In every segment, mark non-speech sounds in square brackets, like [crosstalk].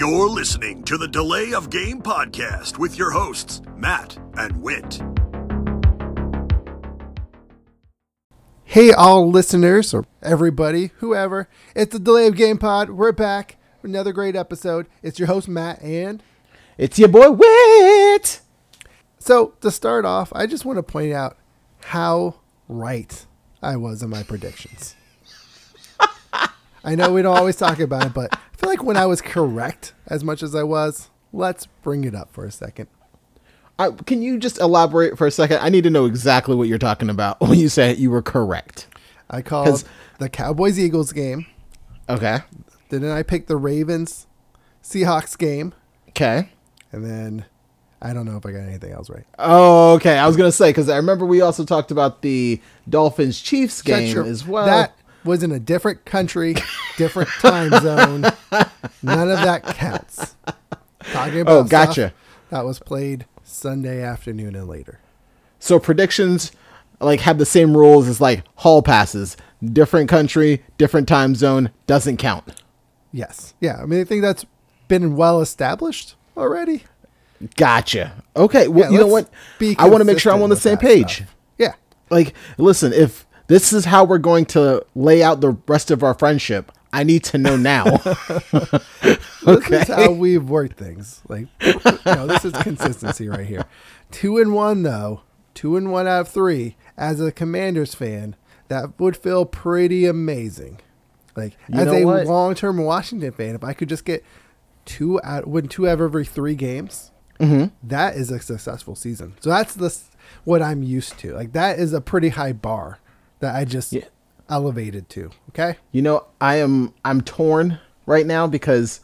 You're listening to the Delay of Game podcast with your hosts, Matt and Whit. Hey, all listeners, or everybody, whoever. It's the Delay of Game Pod. We're back for another great episode. It's your host, Matt, and. It's your boy Wit. So, to start off, I just want to point out how right I was in my predictions. I know we don't always talk about it, but I feel like when I was correct as much as I was, let's bring it up for a second. Uh, can you just elaborate for a second? I need to know exactly what you're talking about [laughs] when you say you were correct. I called the Cowboys Eagles game. Okay. Then I picked the Ravens Seahawks game. Okay. And then I don't know if I got anything else right. Oh, okay. I was gonna say because I remember we also talked about the Dolphins Chiefs game true. as well. That was in a different country, different time zone. None of that counts. Talking oh, about Oh, gotcha. that was played Sunday afternoon and later. so predictions like have the same rules as like hall passes. Different country, different time zone doesn't count. Yes. Yeah. I mean, I think that's been well established already. Gotcha. Okay. Well, Yeah, you know what? I want to make sure I'm on the same consistent with that page. stuff. Yeah. like listen if this is how we're going to lay out the rest of our friendship i need to know now [laughs] This is how we've worked things. Like, you know, this is consistency right here. Two and one, though. Two and one out of three. As a Commanders fan, that would feel pretty amazing. Like, You as a what? long-term Washington fan, if I could just get two out, win two out of every three games, Mm-hmm. that is a successful season. So that's the what I'm used to. Like, that is a pretty high bar that I just Yeah. elevated to. Okay. you know i am i'm torn right now because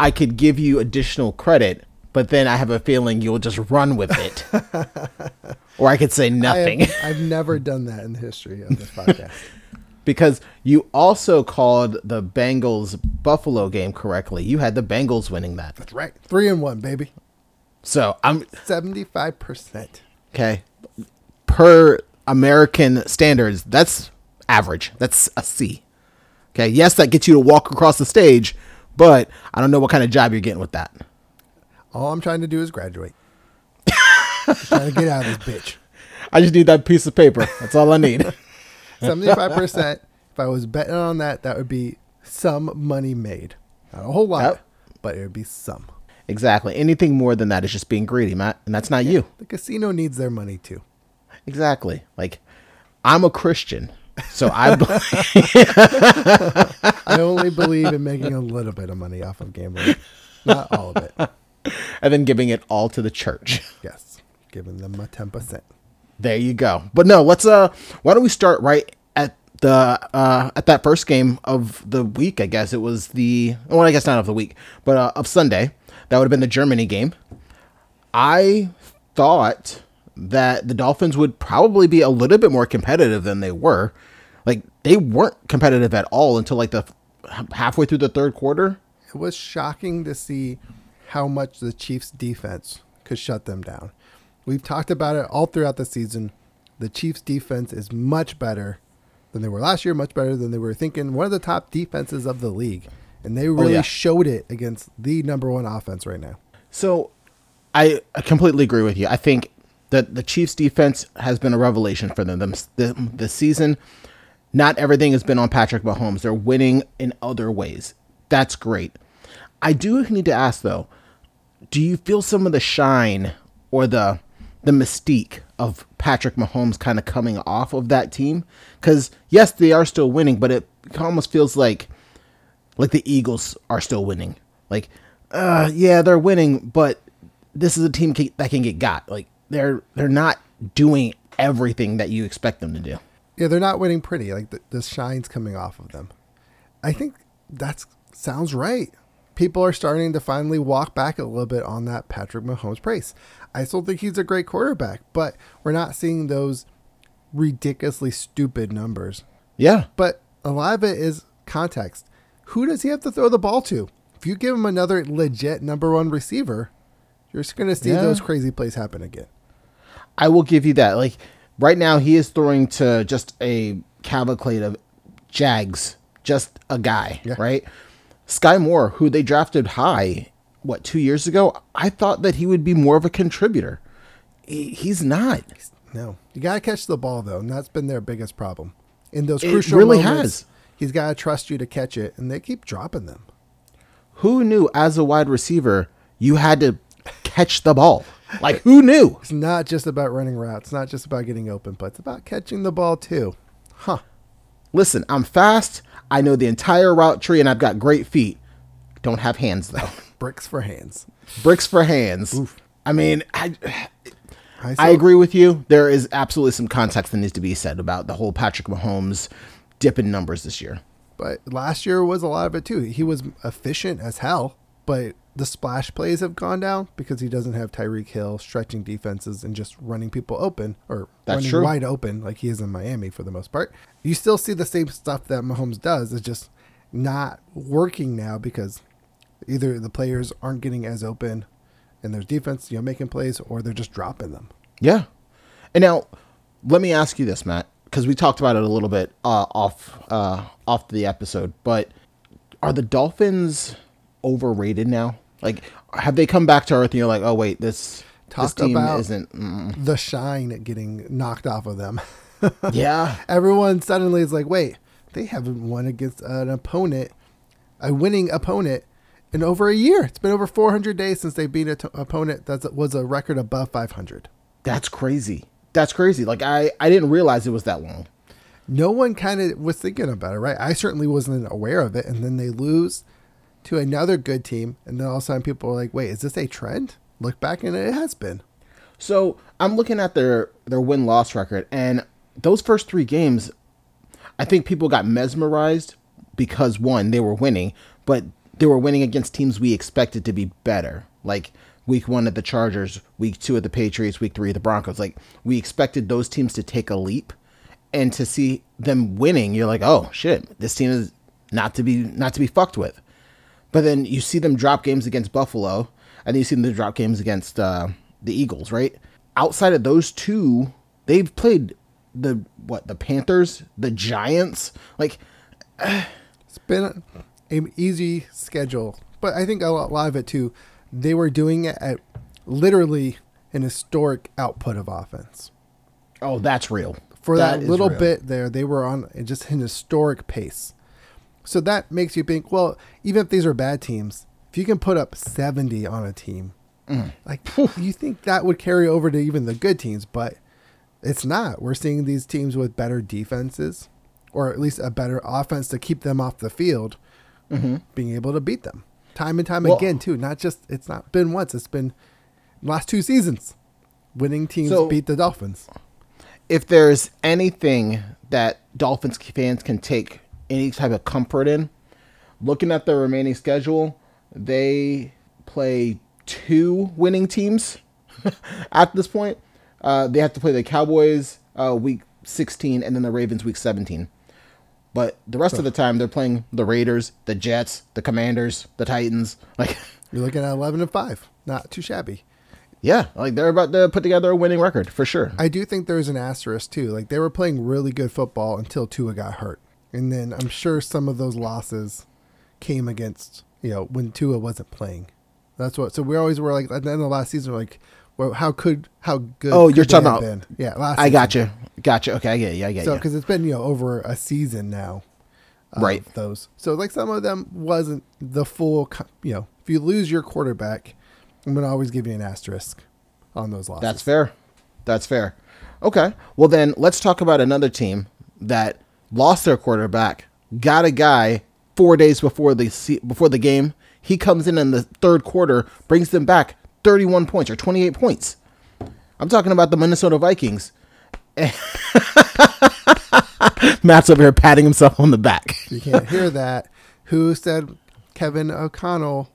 i could give you additional credit but then i have a feeling you'll just run with it [laughs] or i could say nothing have, I've never done that in the history of this podcast. [laughs] because you also called the bengals buffalo game correctly you had the bengals winning that That's right. Three and one, baby. so i'm 75%. Okay. Per American standards, that's average. That's a C. Okay. Yes, that gets you to walk across the stage, but I don't know what kind of job you're getting with that. All I'm trying to do is graduate. Just [laughs] trying to get out of this bitch. I just need that piece of paper. That's all I need. [laughs] 75%. If I was betting on that, that would be some money made. Not a whole lot, Yep. but it would be some. exactly. Anything more than that is just being greedy, Matt. And that's not you. The casino needs their money too. Exactly. Like, I'm a Christian. So I, [laughs] I only believe in making a little bit of money off of gambling, not all of it. [laughs] and then giving it all to the church. Yes, giving them a 10%. There you go. But no, let's uh why don't we start right at the uh at that first game of the week, I guess. It was the well, I guess not of the week, but uh, of Sunday. That would have been the Germany game. I thought that the Dolphins would probably be a little bit more competitive than they were. Like they weren't competitive at all until like the halfway through the third quarter. It was shocking to see how much the Chiefs defense could shut them down. We've talked about it all throughout the season. The Chiefs defense is much better than they were last year, much better than they were thinking. One of the top defenses of the league. And they oh, really yeah. showed it against the number one offense right now. So I completely agree with you. I think that the Chiefs defense has been a revelation for them this, season. Not everything has been on Patrick Mahomes. They're winning in other ways. That's great. I do need to ask though, do you feel some of the shine or the the mystique of Patrick Mahomes kind of coming off of that team? Cuz yes, they are still winning, but it almost feels like like the Eagles are still winning. Like, uh, yeah, they're winning, but this is a team that can get got. Like, they're they're not doing everything that you expect them to do. Yeah, they're not winning pretty. Like the, the shine's coming off of them. I think that sounds right. People are starting to finally walk back a little bit on that Patrick Mahomes praise. I still think he's a great quarterback, but we're not seeing those ridiculously stupid numbers. Yeah, But a lot of it is context. Who does he have to throw the ball to? If you give him another legit number one receiver, you're just going to see Yeah. those crazy plays happen again. I will give you that. Like right now, he is throwing to just a cavalcade of Jags, just a guy, Yeah. right? Skyy Moore, who they drafted high, what, two years ago, I thought that he would be more of a contributor. He, he's not. No, you got to catch the ball though, and that's been their biggest problem. In those It crucial really moments, has. he's got to trust you to catch it, and they keep dropping them. Who knew as a wide receiver you had to catch the ball? Like, who knew? It's not just about running routes, not just about getting open, but it's about catching the ball too. Huh? Listen, I'm fast. I know the entire route tree and I've got great feet. Don't have hands though. [laughs] Bricks for hands. Bricks for hands. I mean, I, I, I agree with you. There is absolutely some context that needs to be said about the whole Patrick Mahomes dip in numbers this year. But last year was a lot of it too. He was efficient as hell, but the splash plays have gone down because he doesn't have Tyreek Hill stretching defenses and just running people open or That's running true. wide open like he is in Miami for the most part. You still see the same stuff that Mahomes does. It's just not working now because either the players aren't getting as open and there's defense, you know, making plays, or they're just dropping them. Yeah. And now, let me ask you this, Matt, because we talked about it a little bit uh, off uh, off the episode. But are the Dolphins overrated now? Like, have they come back to earth and you're like, oh wait, this this team isn't? mm. the shine getting knocked off of them. [laughs] Yeah. Everyone suddenly is like, wait, they haven't won against an opponent, a winning opponent, in over a year. It's been over 400 days since they beat an opponent that was a record above 500. That's crazy. That's crazy. Like I, I didn't realize it was that long. No one kind of was thinking about it, right? I certainly wasn't aware of it. And then they lose to another good team. And then all of a sudden people are like, wait, is this a trend? Look back and it has been. So I'm looking at their their win loss record, and those first three games, I think people got mesmerized because one, they were winning, but they were winning against teams we expected to be better. Like week one at the Chargers, week two at the Patriots, week three at the Broncos. Like we expected those teams to take a leap, and to see them winning, you're like, oh shit, this team is not to be not to be fucked with. But then you see them drop games against Buffalo, and then you see them drop games against uh, the Eagles, right? Outside of those two, they've played the what the Panthers, the Giants. Like, [sighs] It's been an easy schedule, but I think a lot, of it too. They were doing it at literally an historic output of offense. oh, that's real. For that little real. bit there, they were on just an historic pace. So that makes you think, well, even if these are bad teams, if you can put up 70 on a team, Mm. like you think that would carry over to even the good teams, but it's not. We're seeing these teams with better defenses, or at least a better offense to keep them off the field, being able to beat them time and time Mm-hmm. Well- again too. Not just it's not been once; it's been last two seasons. Winning teams So- beat the Dolphins. if there's anything that Dolphins fans can take any type of comfort in, looking at their remaining schedule, they play two winning teams [laughs] at this point. Uh, they have to play the Cowboys uh, week 16 and then the Ravens week 17. But the rest of the time, they're playing the Raiders, the Jets, the Commanders, the Titans. [laughs] Like, You're looking at 11 and five, not too shabby. yeah, like they're about to put together a winning record for sure. I do think there's an asterisk too. Like they were playing really good football until Tua got hurt, and then I'm sure some of those losses came against you know when Tua wasn't playing. That's what. So we always were like at the end of last season, we're like, well, how could how good? Oh, you're talking about- been? yeah. Last I got you. Gotcha. Okay, I get you. I get So you. So because it's been you know over a season now, of Right. Those so like some of them wasn't the full. You know, if you lose your quarterback, I'm gonna always give you an asterisk on those losses. That's fair. That's fair. Okay. Well, then let's talk about another team that lost their quarterback, got a guy four days before the before the game. He comes in in the third quarter, brings them back 31 points or 28 points. I'm talking about the Minnesota Vikings. [laughs] Matt's over here patting himself on the back. You can't hear that. Who said Kevin O'Connell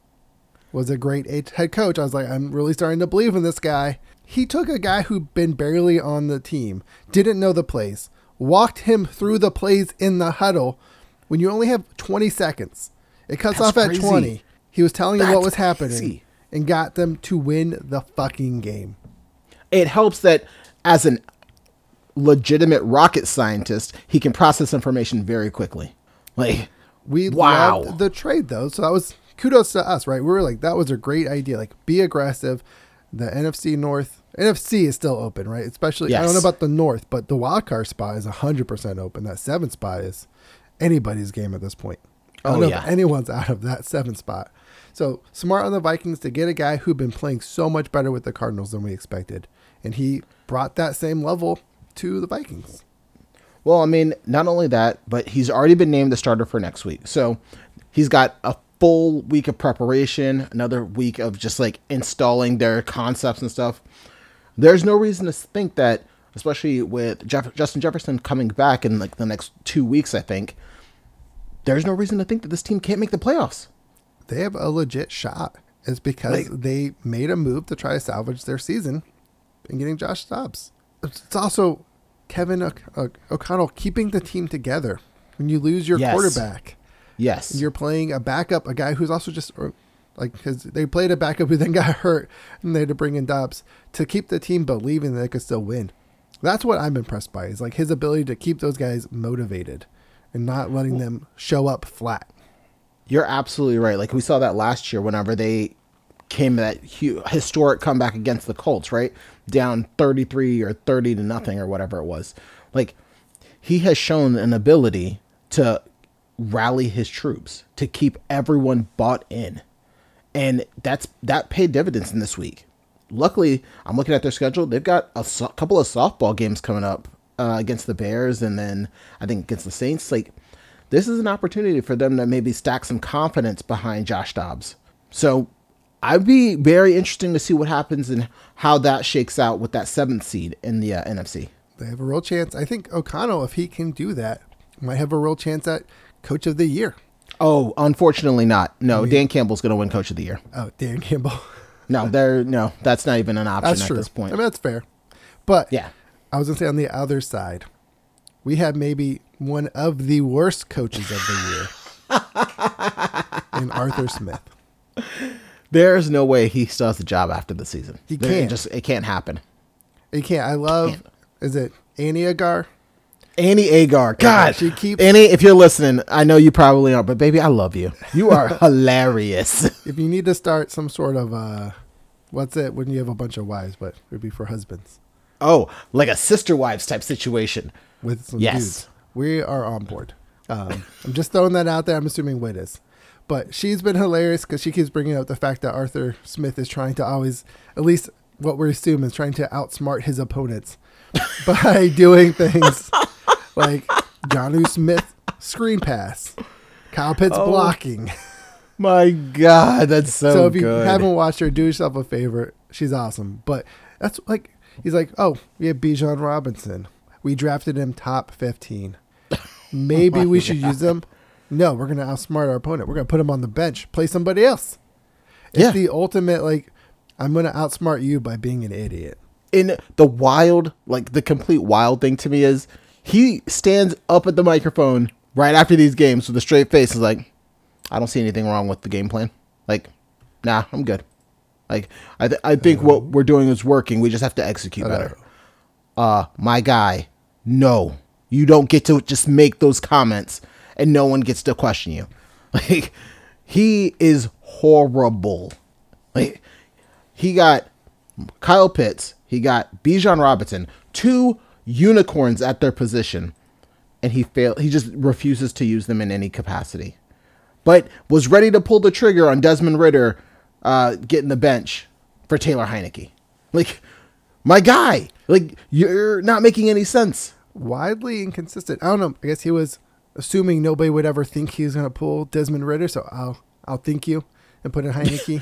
was a great head coach? I was like, I'm really starting to believe in this guy. He took a guy who'd been barely on the team, didn't know the plays, walked him through the plays in the huddle when you only have 20 seconds. It cuts That's off at crazy. 20. He was telling you what was happening crazy. and got them to win the fucking game. it helps that as an legitimate rocket scientist, he can process information very quickly. Like We Wow. loved the trade though, so that was kudos to us, right? We were like, that was a great idea. Like, be aggressive. The NFC North, NFC is still open, right? Especially, I don't know about the North, but the wild card spot is hundred percent open. That seventh spot is anybody's game at this point. I don't Oh, know yeah. if anyone's [laughs] out of that seventh spot. So smart on the Vikings to get a guy who'd been playing so much better with the Cardinals than we expected, and he brought that same level to the Vikings. Well, I mean, not only that, but he's already been named the starter for next week. So he's got a full week of preparation, another week of just like installing their concepts and stuff. There's no reason to think that, especially with Jeff- Justin Jefferson coming back in like the next two weeks, I think, there's no reason to think that this team can't make the playoffs. they have a legit shot. It's because Like- they made a move to try to salvage their season and getting Josh Dobbs. It's also Kevin o- o- O'Connell keeping the team together. When you lose your Yes. quarterback, Yes. you're playing a backup, a guy who's also just like because they played a backup who then [laughs] got hurt and they had to bring in Dobbs to keep the team believing that they could still win. That's what I'm impressed by is like his ability to keep those guys motivated and not letting them show up flat. You're absolutely right. Like we saw that last year whenever they came that historic comeback against the Colts, right? Down 33 or 30 to nothing or whatever it was. Like he has shown an ability to rally his troops, to keep everyone bought in. And that's that paid dividends in this week. Luckily, I'm looking at their schedule. They've got a so- couple of softball games coming up uh, against the Bears, and then I think against the Saints. Like, this is an opportunity for them to maybe stack some confidence behind Josh Dobbs. So, I'd be very interesting to see what happens and how that shakes out with that seventh seed in the uh, NFC. They have a real chance. I think O'Connell, if he can do that, might have a real chance at Coach of the Year. Oh, unfortunately, not. No, mm-hmm. Dan Campbell's going to win Coach of the Year. Oh, Dan Campbell. No, [laughs] there. No, that's not even an option That's at true. this point. I mean, that's fair. But Yeah. I was gonna say on the other side, we have maybe one of the worst coaches of the year [laughs] in Arthur Smith. There's no way he still has the job after the season. He There- it can't. just it can't happen. You can't. I love. Is it Annie Agar? Annie Agar, God, she keeps- Annie. If you're listening, I know you probably aren't, but baby, I love you. You are [laughs] hilarious. If you need to start some sort of uh, what's it when you have a bunch of wives, but it would be for husbands Oh, like a sister wives type situation. with some Yes. dudes. We are on board. Um, I'm just throwing that out there. I'm assuming Wit is. But she's been hilarious because she keeps bringing up the fact that Arthur Smith is trying to always, at least what we assume, is trying to outsmart his opponents [laughs] by doing things [laughs] like Jonnu Smith screen pass, Kyle Pitts Oh. blocking. My God, that's so, So if you good. haven't watched her, do yourself a favor. She's awesome. But that's like he's like, oh, we have Bijan Robinson. We drafted him top fifteen. [laughs] Maybe we oh should use him. No, we're gonna outsmart our opponent. We're gonna put him on the bench. Play somebody else. It's Yeah. the ultimate like I'm gonna outsmart you by being an idiot. in the wild, like the complete wild thing to me is he stands up at the microphone right after these games with a straight face. Is like, I don't see anything wrong with the game plan. Like, nah, I'm good. Like, I th- I think what we're doing is working. We just have to execute better. Uh, my guy, no, you don't get to just make those comments, and no one gets to question you. [laughs] Like, he is horrible. Like, he got Kyle Pitts, he got Bijan Robinson, two unicorns at their position, and he failed. He just refuses to use them in any capacity. But was ready to pull the trigger on Desmond Ridder uh, getting the bench for Taylor Heinicke. Like, my guy, like you're not making any sense. Widely inconsistent. I don't know. I guess he was assuming nobody would ever think he was gonna pull Desmond Ridder. So I'll I'll think you and put in Heinicke.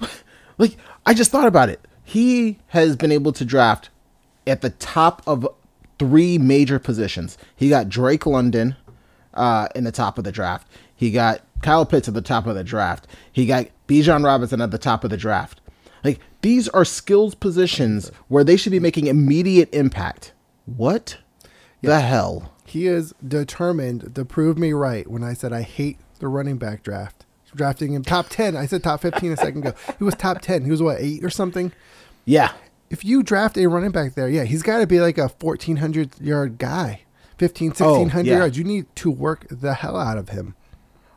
[laughs] Like, I just thought about it. He has been able to draft at the top of three major positions. He got Drake London uh, in the top of the draft. He got Kyle Pitts at the top of the draft. He got Bijan Robinson at the top of the draft. Like, these are skills positions where they should be making immediate impact. What the hell? He is determined to prove me right when I said I hate the running back draft. Drafting him top 10. I said top 15 a second ago. He was top 10. He was what, 8 or something? Yeah. If you draft a running back there, yeah, he's got to be like a 1400 yard guy. 15 1600 Oh, yeah. yards. You need to work the hell out of him.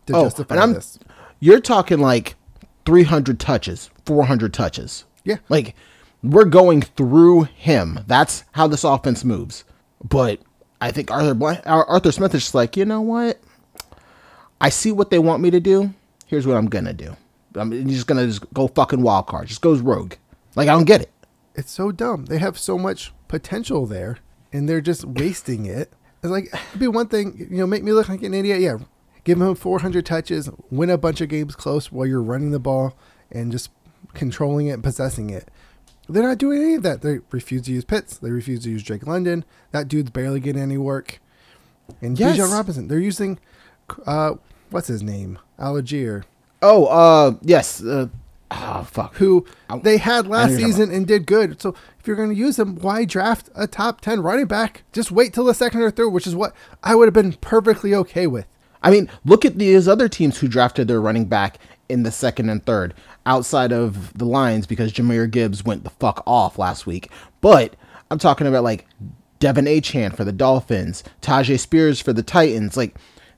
to Oh, justify and I'm, this. you're talking like 300 touches, 400 touches. Yeah. Like we're going through him. That's how this offense moves. But I think Arthur Blank, Arthur Smith is just like, you know what? I see what they want me to do. Here's what I'm gonna do. I'm just gonna just go fucking wild card. Just goes rogue. Like I don't get it. It's so dumb. They have so much potential there, and they're just wasting it. It's like it'd be one thing, you know, make me look like an idiot. Yeah, give him 400 touches, win a bunch of games close while you're running the ball and just controlling it and possessing it. They're not doing any of that. They refuse to use Pitts. They refuse to use Drake London. That dude's barely getting any work. And Yes. Bijan Robinson, they're using, uh, what's his name, Allgeier, Oh, uh, yes. Uh, oh, fuck. who they had last know you're talking season and did good. So if you're going to use them why draft a top 10 running back? Just wait till the second or third, which is what I would have been perfectly okay with. I mean, look at these other teams who drafted their running back in the second and third, outside of the Lions because Jahmyr Gibbs went the fuck off last week. But I'm talking about like De'Von Achane for the Dolphins, Tyjae Spears for the Titans. Like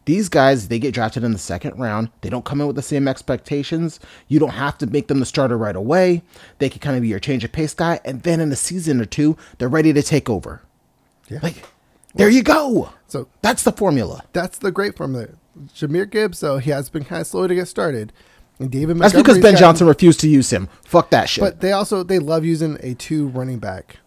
these guys, they get drafted in the second round. They don't come in with the same expectations. You don't have to make them the starter right away. They can kind of be your change of pace guy, and then in a season or two, they're ready to take over. Yeah. Like, there you go. So That's the formula. that's the great formula. Jahmyr Gibbs, though, he has been kind of slow to get started. And David That's because Ben gotten- Johnson refused to use him. Fuck that shit. But they also they love using a two running back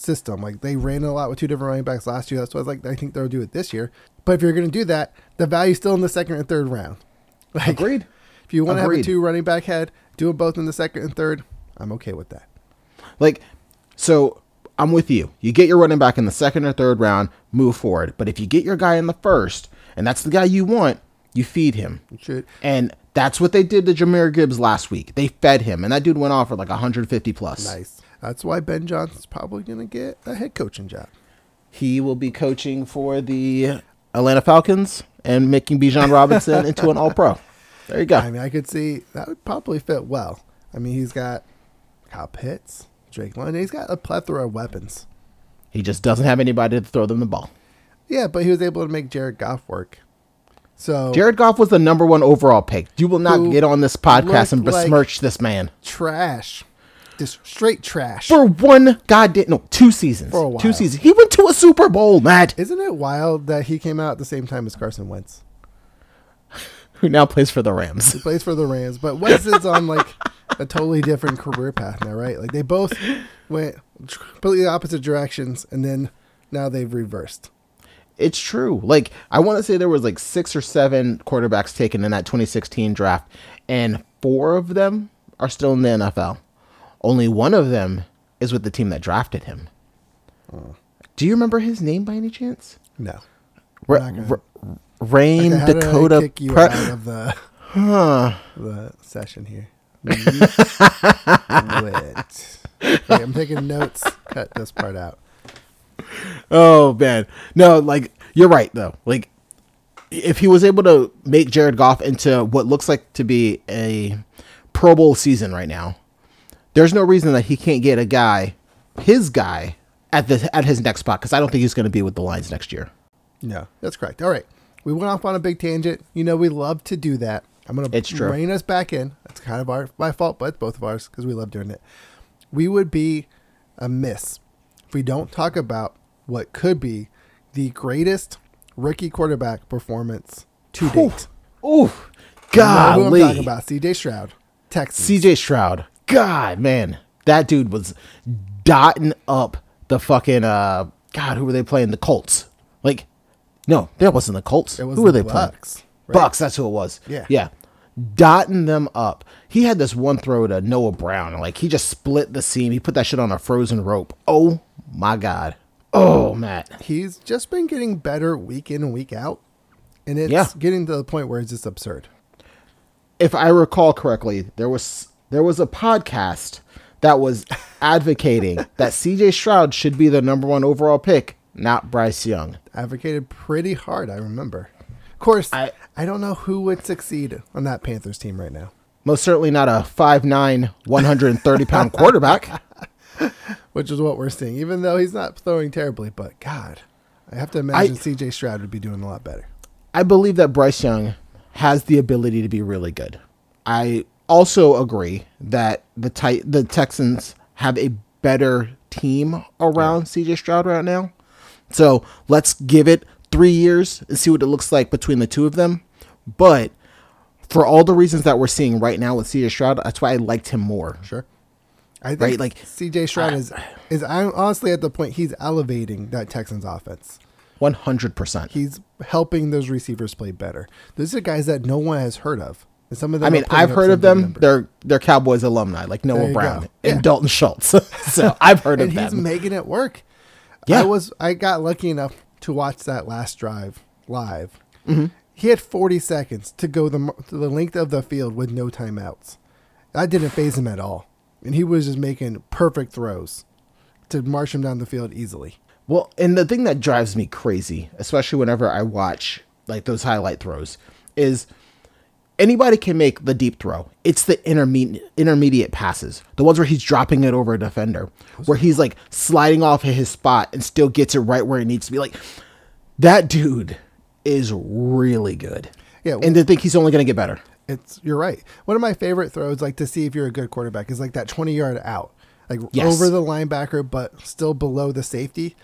system. Like they ran a lot with two different running backs last year. That's why I was like, I think they'll do it this year. But if you're going to do that, the value's still in the second and third round. [laughs] Like, Agreed. If you want to have a two running back head, do them both in the second and third. I'm okay with that. Like, so I'm with you. You get your running back in the second or third round, move forward. But if you get your guy in the first, and that's the guy you want, you feed him. You should. And that's what they did to Jahmyr Gibbs last week. They fed him, and that dude went off for like 150 plus. Nice. That's why Ben Johnson's probably going to get a head coaching job. He will be coaching for the Atlanta Falcons and making Bijan Robinson into an All Pro. There you go. I mean, I could see that would probably fit well. I mean, he's got Kyle Pitts, Drake London. He's got a plethora of weapons. He just doesn't have anybody to throw them the ball. Yeah, but he was able to make Jared Goff work. So Jared Goff was the number one overall pick. You will not get on this podcast and looked like- besmirch this man trash, just straight trash. for one goddamn no two seasons. For a while. Two seasons. He went to a Super Bowl, Matt. Isn't it wild that he came out at the same time as Carson Wentz? [laughs] Who now plays for the Rams? He plays for the Rams, but Wentz is on like a totally different career path now, right? Like they both went completely opposite directions, and then now they've reversed. It's true. Like I want to say there was like six or seven quarterbacks taken in that 2016 draft, and four of them are still in the NFL. Only one of them is with the team that drafted him. Oh. Do you remember his name by any chance? No, Ra- gonna- Ra- Rain Like, how did I Dakota. kick you Pre- out of the [laughs] Huh. the session here. Wait. [laughs] I'm taking notes. Cut this part out. Oh man, no, like you're right though. Like if he was able to make Jared Goff into what looks like to be a Pro Bowl season right now, there's no reason that he can't get a guy, his guy, at the at his next spot. Because I don't think he's going to be with the Lions next year. No, that's correct. All right. We went off on a big tangent. You know, we love to do that. I'm going to rein us back in. That's kind of our my fault, but it's both of ours because we love doing it. We would be amiss if we don't talk about what could be the greatest rookie quarterback performance to date. Ooh, You know who I'm talking about C.J. Stroud, Texas. C.J. Stroud. God, man, that dude was dotting up the fucking uh. God, who were they playing? The Colts. Like, no, that wasn't the Colts. Was who were the they playing? Bucks, right? Bucks. That's who it was. Yeah. yeah, dotting them up. He had this one throw to Noah Brown, like he just split the seam. He put that shit on a frozen rope. Oh my god. Oh Matt. He's just been getting better week in and week out, and it's Yeah. getting to the point where it's just absurd. if I recall correctly, there was there was a podcast that was [laughs] advocating that CJ Stroud should be the number one overall pick, not Bryce Young. advocated pretty hard. I remember. Of course, I, I- don't know who would succeed on that Panthers team right now, Most certainly not a 5'9", 130 pound [laughs] quarterback. which is what we're seeing. Even though he's not throwing terribly, but God, I have to imagine C.J. Stroud would be doing a lot better. I believe that Bryce Young has the ability to be really good. I also agree that the ti- the Texans have a better team around CJ Stroud right now. So let's give it three years and see what it looks like between the two of them. But for all the reasons that we're seeing right now with CJ Stroud, that's why I liked him more. Sure. I think Right, like, CJ Stroud is is I'm honestly at the point he's elevating that Texans offense. One hundred percent. He's helping those receivers play better. These are guys that no one has heard of. And some of them I mean, I've heard of them. numbers. They're they're Cowboys alumni, like Noah Brown go. and Yeah. Dalton Schultz. [laughs] so [laughs] I've heard and of he's them. He's making it work. Yeah. I was I got lucky enough to watch that last drive live. Mm-hmm. He had 40 seconds to go the to the length of the field with no timeouts. That didn't phase him at all, and he was just making perfect throws to march him down the field easily. Well, and the thing that drives me crazy, especially whenever I watch like those highlight throws, is anybody can make the deep throw. It's the intermediate intermediate passes, the ones where he's dropping it over a defender, where he's like sliding off of his spot and still gets it right where it needs to be. Like that dude is really good. Yeah, and to think he's only going to get better. It's you're right. One of my favorite throws, like to see if you're a good quarterback, is like that 20 yard out, like Yes. over the linebacker, but still below the safety.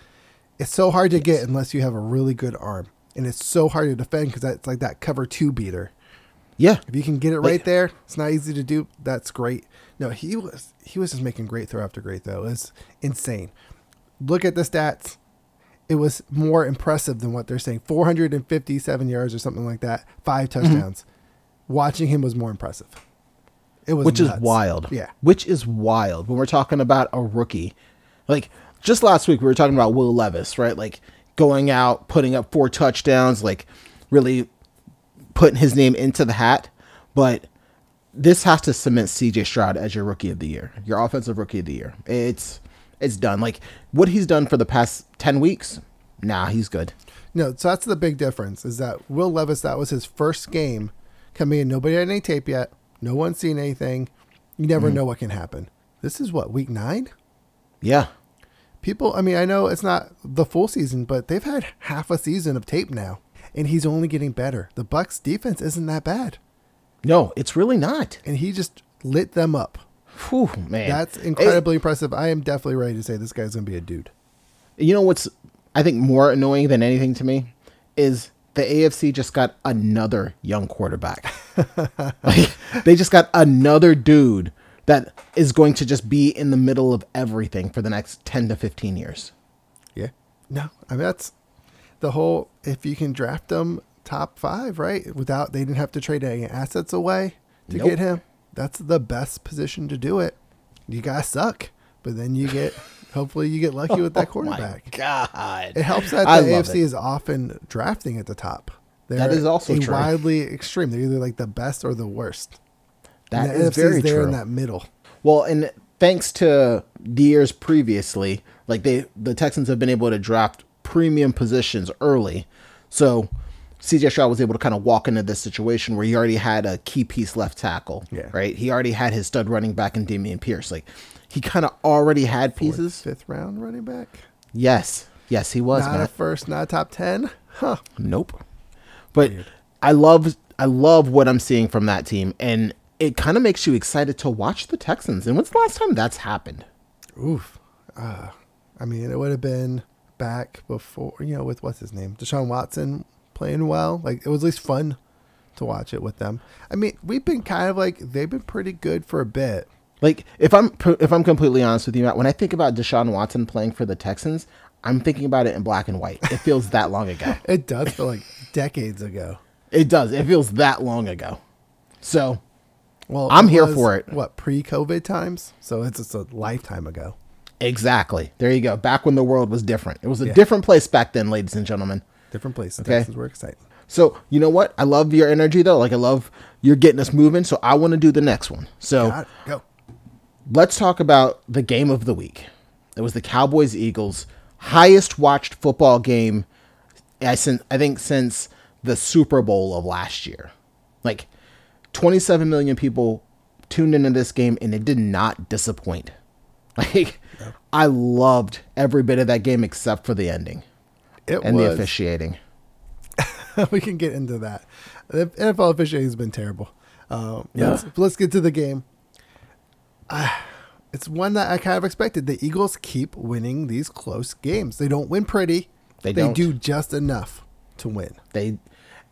It's so hard to get unless you have a really good arm, and it's so hard to defend because that's like that cover two beater. Yeah, If you can get it right there, it's not easy to do. That's great. No, he was he was just making great throw after great throw. It's insane. Look at the stats. It was more impressive than what they're saying. 457 yards or something like that. Five Mm-hmm. touchdowns. Watching him was more impressive. It was which is wild. Yeah. Which is wild when we're talking about a rookie. Like just last week we were talking about Will Levis, right? Like going out, putting up four touchdowns, like really putting his name into the hat. But this has to cement CJ Stroud as your rookie of the year, your offensive rookie of the year. It's it's done. Like what he's done for the past ten weeks, nah, he's good. No, so that's the big difference is that Will Levis, that was his first game coming in. Nobody had any tape yet. No one's seen anything. You Mm-hmm. never know what can happen. This is what, week nine? Yeah. People, I mean, I know it's not the full season, but they've had half a season of tape now, and he's only getting better. The Bucks defense isn't that bad, No, it's really not. and he just lit them up. Whew, man. That's It- incredibly impressive. I am definitely ready to say this guy's going to be a dude. You know what's I think more annoying than anything to me is the AFC just got another young quarterback. [laughs] like, they just got another dude that is going to just be in the middle of everything for the next 10 to 15 years. Yeah. No, I mean that's the whole. If you can draft them top five, right? Without they didn't have to trade any assets away to Nope. get him. That's the best position to do it. You guys suck, but then you get. [laughs] hopefully, you get lucky with that oh quarterback. Oh God. It helps that the AFC it. is often drafting at the top. They're That is also true. widely extreme. They're either like the best or the worst. That and the is very there true. in that middle. Well, and thanks to the years previously, like they the Texans have been able to draft premium positions early. So CJ Stroud was able to kind of walk into this situation where he already had a key piece left tackle. Yeah. Right? He already had his stud running back in Dameon Pierce. Like he kind of already had pieces. Fifth round running back. Yes. Yes, he was, Not a first, not a top ten. Huh. Nope. But I love I love what I'm seeing from that team and it kind of makes you excited to watch the Texans. And when's the last time that's happened? Oof. Uh, I mean, it would have been back before, you know, with what's his name? Deshaun Watson playing well. Like, it was at least fun to watch it with them. I mean, we've been kind of like, they've been pretty good for a bit. Like if I'm if I'm completely honest with you, Matt, when I think about Deshaun Watson playing for the Texans, I'm thinking about it in black and white. It feels [laughs] that long ago. It does feel like decades ago. It does. It feels that long ago. So Well, I'm here was, for it. What, pre COVID times? So it's just a lifetime ago. Exactly. There you go. Back when the world was different. It was a Yeah. different place back then, ladies and gentlemen. Different place. Okay. Texans were exciting. So you know what? I love your energy though. Like I love you're getting us moving. So I want to do the next one. So. Go. let's talk about the game of the week. It was the Cowboys Eagles highest watched football game I think since the Super Bowl of last year. Like 27 million people tuned into this game and it did not disappoint. [laughs] Like I loved every bit of that game except for the ending It and the officiating. [laughs] we can get into that. The NFL officiating has been terrible. Uh, let's, let's get to the game. Uh, it's one that I kind of expected. The Eagles keep winning these close games. They don't win pretty. They They, don't. do just enough to win. They,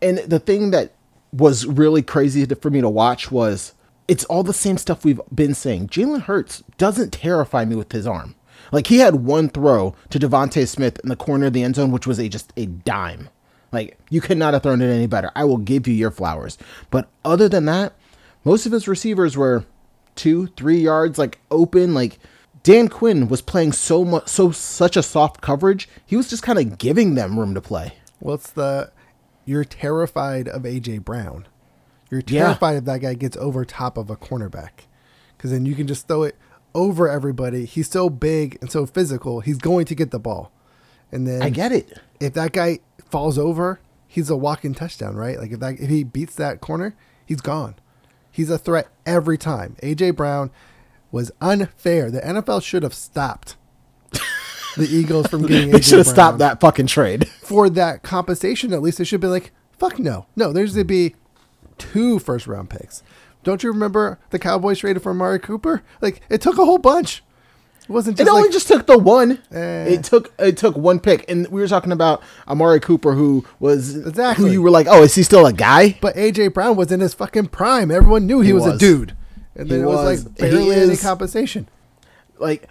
and the thing that was really crazy to, for me to watch was it's all the same stuff we've been saying. Jalen Hurts doesn't terrify me with his arm. Like he had one throw to DeVonta Smith in the corner of the end zone, which was a just a dime. Like you could not have thrown it any better. I will give you your flowers. But other than that, most of his receivers were two, three yards, like open. Like Dan Quinn was playing so much, so such a soft coverage. He was just kind of giving them room to play. What's the? You're terrified of AJ Brown. You're Yeah. terrified if that guy gets over top of a cornerback, because then you can just throw it over everybody. He's so big and so physical. He's going to get the ball, and then I get it. if that guy falls over, he's a walking touchdown, right? Like if that if he beats that corner, he's gone. He's a threat every time. AJ Brown was unfair. The NFL should have stopped the [laughs] Eagles from [laughs] getting They AJ should have Brown stopped that fucking trade. for that compensation. At least they should be like, fuck no, no. There's gonna be two first round picks. Don't you remember the Cowboys traded for Amari Cooper? Like it took a whole bunch. It wasn't Just It just only like, just took the one. Eh. It took it took one pick, and we were talking about Amari Cooper, who was Exactly. Who you were like, oh, is he still a guy? But AJ Brown was in his fucking prime. Everyone knew he, He was, a dude. And then He it was, was. like He barely any is- compensation. Like,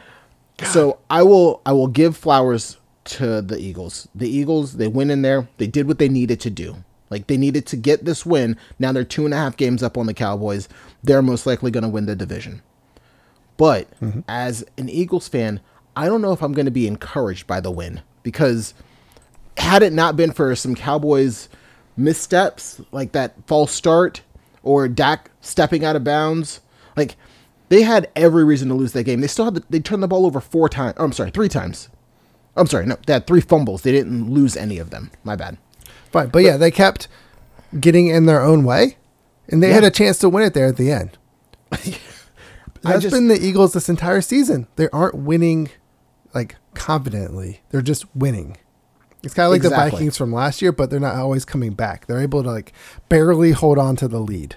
so I will I will give flowers to the Eagles. The Eagles they went in there. They did what they needed to do. Like they needed to get this win. Now they're two and a half games up on the Cowboys. They're most likely going to win the division. But mm-hmm. as an Eagles fan, I don't know if I'm going to be encouraged by the win because had it not been for some Cowboys missteps, like that false start or Dak stepping out of bounds, like they had every reason to lose that game. They still had the, they turned the ball over four times. Oh, I'm sorry, three times. I'm sorry, no, they had three fumbles. They didn't lose any of them. My bad. Fine. But yeah, they kept getting in their own way. And they Yeah. had a chance to win it there at the end. [laughs] That's just- been the Eagles this entire season. They aren't winning like confidently. They're just winning. It's kind of like the Vikings from last year, but they're not always coming back. They're able to like barely hold on to the lead.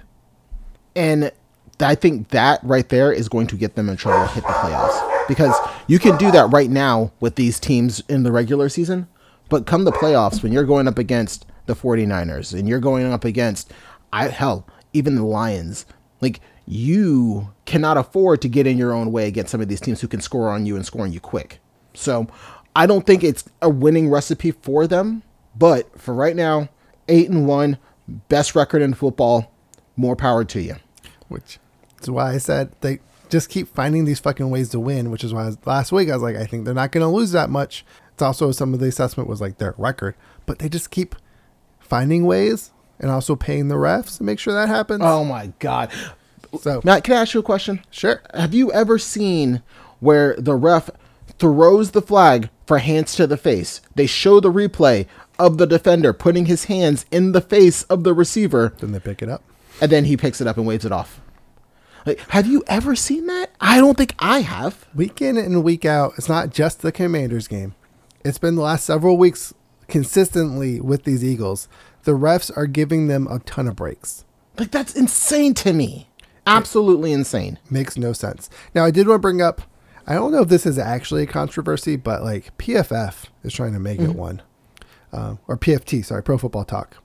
And I think that right there is going to get them in trouble to hit the playoffs. Because you can do that right now with these teams in the regular season, but come the playoffs when you're going up against the 49ers and you're going up against I hell, even the Lions, like you cannot afford to get in your own way against some of these teams who can score on you and score on you quick. So, I don't think it's a winning recipe for them, but for right now, 8 and 1, best record in football, more power to you. which is why I said they just keep finding these fucking ways to win. Which is why was, last week I was like, I think they're not going to lose that much. It's also some of the assessment was like their record, but they just keep finding ways and also paying the refs to make sure that happens. Oh my god. so Matt, can I ask you a question? Sure. Have you ever seen where the ref throws the flag for hands to the face? They show the replay of the defender putting his hands in the face of the receiver, then they pick it up. and then he picks it up and waves it off. Like, have you ever seen that? I don't think I have. Week in and week out, it's not just the Commanders game. It's been the last several weeks consistently with these Eagles. The refs are giving them a ton of breaks. Like, that's insane to me. Absolutely insane. Makes no sense. Now, I did want to bring up. I don't know if this is actually a controversy, but like PFF is trying to make it one, uh, or PFT, sorry, Pro Football Talk.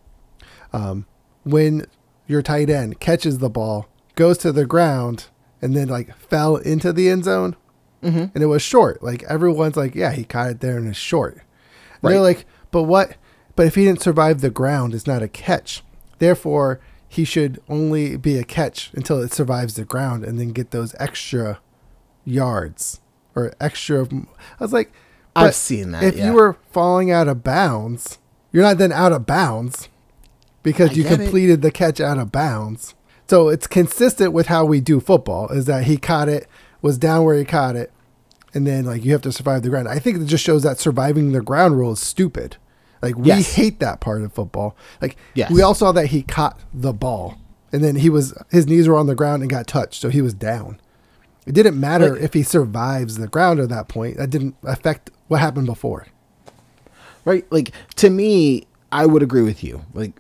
Um, when your tight end catches the ball, goes to the ground, and then like fell into the end zone, and it was short. Like everyone's like, yeah, he caught it there and it's short. And They're like, but what? But if he didn't survive the ground, it's not a catch. Therefore, he should only be a catch until it survives the ground and then get those extra yards or extra. I was like, I've seen that, If yeah. you were falling out of bounds, you're not then out of bounds because I you get it. completed the catch out of bounds. So it's consistent with how we do football is that he caught it, was down where he caught it, and then like you have to survive the ground. I think it just shows that surviving the ground rule is stupid. Like we Yes. hate that part of football. Like Yes. we all saw that he caught the ball and then he was his knees were on the ground and got touched, so he was down. It didn't matter Like- if he survives the ground at that point. That didn't affect what happened before. right? Like to me, I would agree with you. Like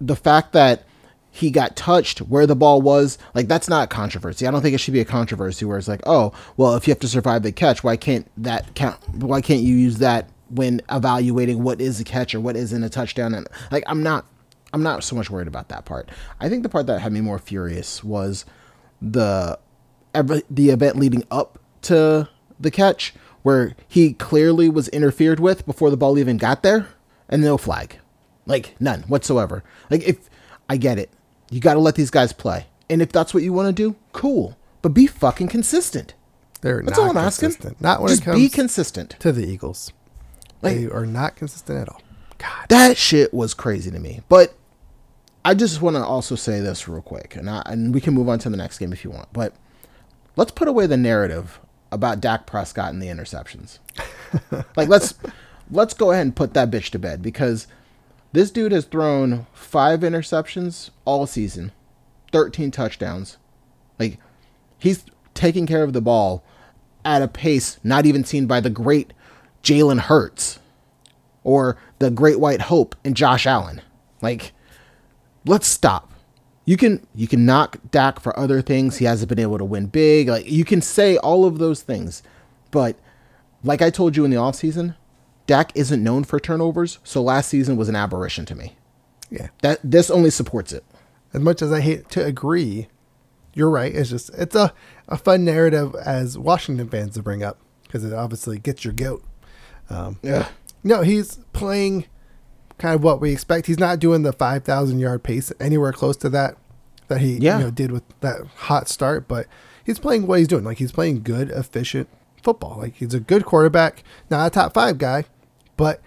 the fact that he got touched where the ball was, like that's not controversy. I don't think it should be a controversy where it's like, oh, well, if you have to survive the catch, why can't that count? Why can't you use that when evaluating what is a catch or what isn't a touchdown? And like, I'm not, I'm not so much worried about that part. I think the part that had me more furious was the every, the event leading up to the catch where he clearly was interfered with before the ball even got there and no flag. Like none whatsoever. Like if I get it. You got to let these guys play. And if that's what you want to do, cool. But be fucking consistent. They're That's not all I'm asking. consistent. Not when Just it comes be consistent. to the Eagles. Like- they are not consistent at all. God. That shit was crazy to me. But I just want to also say this real quick, and I, and we can move on to the next game if you want. But let's put away the narrative about Dak Prescott and the interceptions. [laughs] like let's let's go ahead and put that bitch to bed because this dude has thrown five interceptions all season, thirteen touchdowns. Like he's taking care of the ball at a pace not even seen by the great Jalen Hurts or the great white hope in Josh Allen. Like, let's stop. You can you can knock Dak for other things. He hasn't been able to win big. Like you can say all of those things. But like I told you in the offseason, Dak isn't known for turnovers, so last season was an aberration to me. Yeah. That this only supports it. As much as I hate to agree, you're right. It's just it's a, a fun narrative as Washington fans to bring up because it obviously gets your goat. Um, yeah. No, he's playing kind of what we expect. He's not doing the 5,000 yard pace anywhere close to that that he Yeah. you know, did with that hot start, but he's playing what he's doing. Like he's playing good, efficient football. Like he's a good quarterback, not a top five guy, but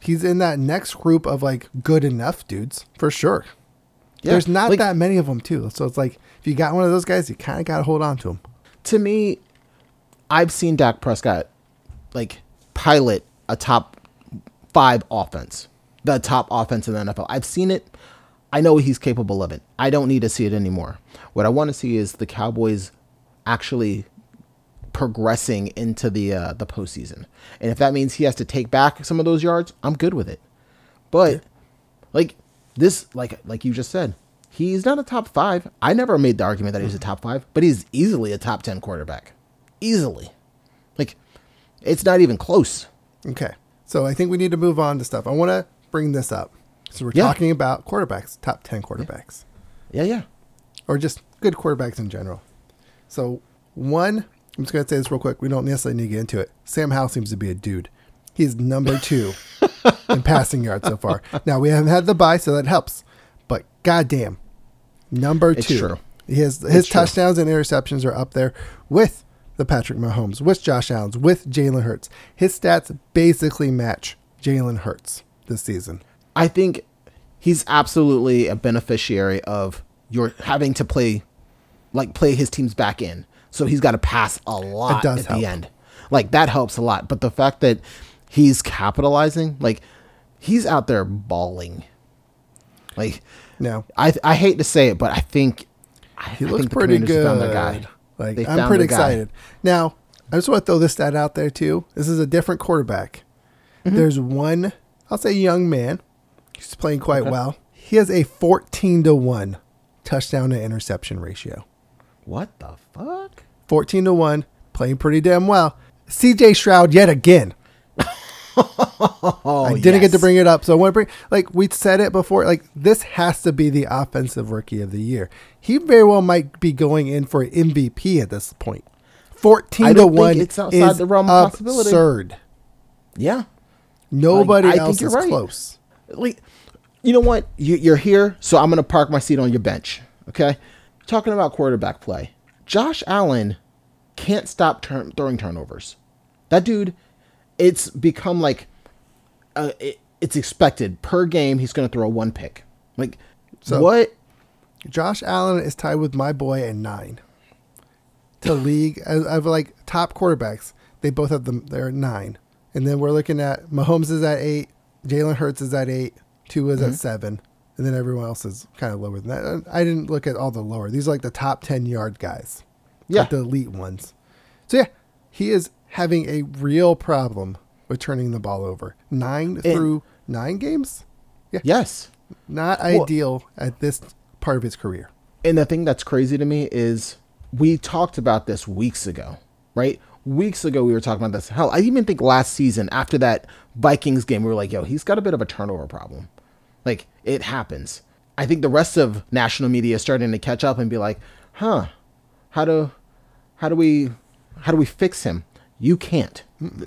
he's in that next group of like good enough dudes for sure. Yeah, There's not like- that many of them too, so it's like if you got one of those guys, you kind of got to hold on to him. to me, I've seen Dak Prescott like pilot a top five offense, the top offense in the NFL. I've seen it. I know he's capable of it. I don't need to see it anymore. What I want to see is the Cowboys actually progressing into the uh, the postseason. And if that means he has to take back some of those yards, I'm good with it. But like this, like like you just said, he's not a top five. I never made the argument that he's a top five, but he's easily a top ten quarterback, easily. It's not even close. Okay. So I think we need to move on to stuff. I want to bring this up. So we're Yeah. talking about quarterbacks, top 10 quarterbacks, Yeah, yeah. or just good quarterbacks in general. So, one, I'm just going to say this real quick. We don't necessarily need to get into it. Sam Howell seems to be a dude. He's number [laughs] two in passing yards so far. Now, we haven't had the bye, so that helps. But goddamn, number It's two. true. He has his It's true. touchdowns and interceptions are up there with the Patrick Mahomes, with Josh Allen's, with Jalen Hurts. His stats basically match Jalen Hurts this season. I think he's absolutely a beneficiary of your having to play, like play his teams back in. So he's got to pass a lot at help. the end. Like that helps a lot. But the fact that he's capitalizing, like he's out there balling. Like no, I I hate to say it, but I think he I looks think pretty good. found their guy. Like I'm pretty excited. Now, I just want to throw this stat out there too. This is a different quarterback. Mm-hmm. There's one, I'll say, young man. He's playing quite Okay. well. He has a 14 to one touchdown to interception ratio. What the fuck? 14 to 1, playing pretty damn well. CJ Stroud yet again. [laughs] Oh, I didn't get to bring it up, so I want to bring like we said it before. Like this has to be the offensive rookie of the year. He very well might be going in for MVP at this point. Fourteen to one it's outside is the realm of possibility. absurd. Yeah. Nobody I think else you're is right. close. like you know what you, you're here so i'm gonna park my seat on your bench okay talking about quarterback play josh allen can't stop turn, throwing turnovers that dude it's become like uh, it, it's expected per game he's gonna throw one pick like So- what Josh Allen is tied with my boy at nine. To [laughs] league of, of like top quarterbacks, they both have them. They're nine, and then we're looking at Mahomes is at eight, Jalen Hurts is at eight, Tua is Mm-hmm. at seven, and then everyone else is kind of lower than that. I didn't look at all the lower. These are like the top ten yard guys, Yeah. like the elite ones. So yeah, he is having a real problem with turning the ball over. Nine through nine games. Yes. Not ideal at this part of his career. And the thing that's crazy to me is we talked about this weeks ago, right? Weeks ago, we were talking about this. Hell, I even think last season after that Vikings game, we were like, yo, he's got a bit of a turnover problem. Like, it happens. I think the rest of national media is starting to catch up and be like, huh, how do, how do we, how do we fix him? You can't.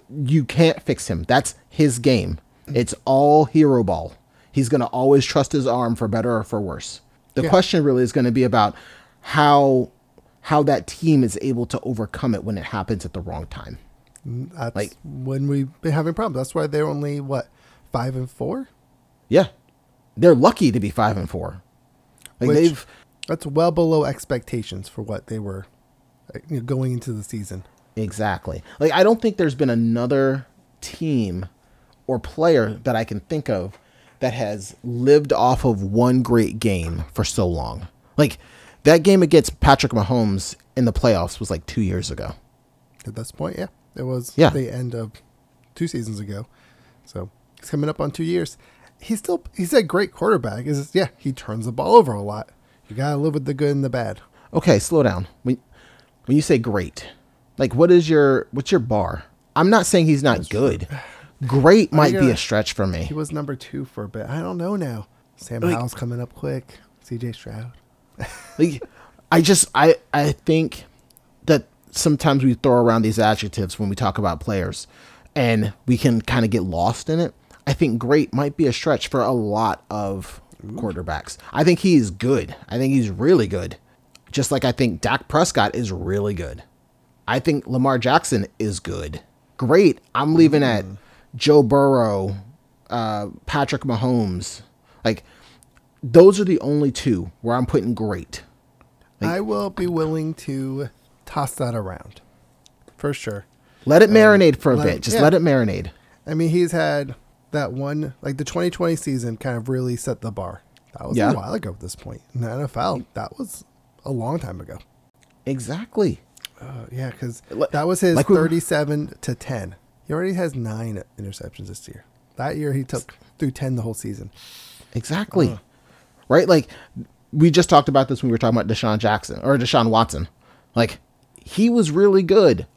You can't fix him. That's his game. It's all hero ball. He's going to always trust his arm for better or for worse. The Yeah. question really is going to be about how how that team is able to overcome it when it happens at the wrong time. That's Like- when we've been having problems. That's why they're only what five and four. Yeah. They're lucky to be 5 and 4. Like Which- they've That's well below expectations for what they were going into the season. Exactly. Like I don't think there's been another team or player that I can think of that has lived off of one great game for so long. Like that game against Patrick Mahomes in the playoffs was like 2 years ago. At this point, yeah, it was Yeah. the end of two seasons ago. So he's coming up on two years. He's still he's a great quarterback. Is yeah, he turns the ball over a lot. You gotta live with the good and the bad. Okay, slow down. When when you say great, like what is your what's your bar? I'm not saying he's not good. Great [laughs] might be gonna- a stretch for me. He was number two for a bit. I don't know now. Sam Like- Howell's coming up quick. C.J. Stroud. [laughs] like i just i i think that sometimes we throw around these adjectives when we talk about players and we can kind of get lost in it i think great might be a stretch for a lot of quarterbacks i think he is good i think he's really good just like i think Dak prescott is really good i think lamar jackson is good great i'm leaving at joe burrow uh, patrick mahomes like those are the only two where i'm putting great I will be willing to toss that around. For sure. Let it marinate for a bit. it- Just yeah. let it marinate. I mean, he's had that one, like the 2020 season kind of really set the bar. That was Yeah. a while ago at this point. In the NFL, that was a long time ago. Exactly. Uh, yeah, because that was his like we- 37 to 10. He already has nine interceptions this year. That year, he took through 10 the whole season. Exactly. Right? Like we just talked about this when we were talking about Deshaun Jackson or Deshaun Watson. Like he was really good.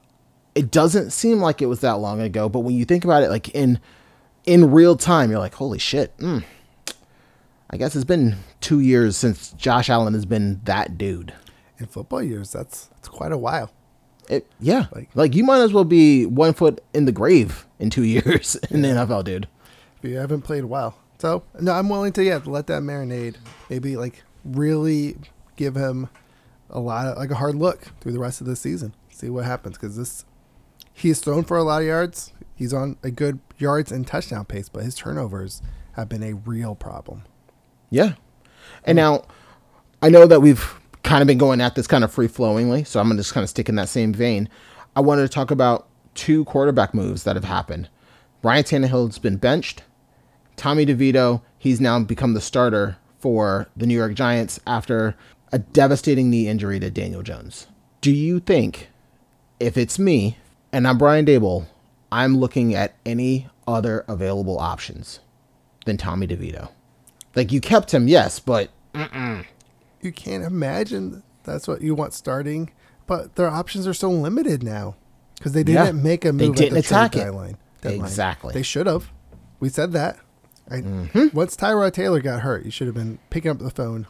It doesn't seem like it was that long ago, but when you think about it like in in real time, you're like, "Holy shit." Mm. I guess it's been 2 years since Josh Allen has been that dude. In football years, that's, that's quite a while. It, yeah. Like- Like, you might as well be one foot in the grave in 2 [laughs] years in the NFL, dude. if you haven't played well. So no, I'm willing to yeah let that marinade. Maybe like really give him a lot of like a hard look through the rest of the season. See what happens because this he's thrown for a lot of yards. He's on a good yards and touchdown pace, but his turnovers have been a real problem. Yeah. And mm. now I know that we've kind of been going at this kind of free flowingly, so I'm to just kind of stick in that same vein. I wanted to talk about two quarterback moves that have happened. Ryan Tannehill's been benched. Tommy DeVito, he's now become the starter for the New York Giants after a devastating knee injury to Daniel Jones. Do you think if it's me and I'm Brian Daboll, I'm looking at any other available options than Tommy DeVito? Like you kept him, yes, but You can't imagine that's what you want starting, but their options are so limited now because they didn't make a move at the trade attack deadline. Exactly. They should have. We said that. I, Mm-hmm. Once Tyrod Taylor got hurt, you should have been picking up the phone,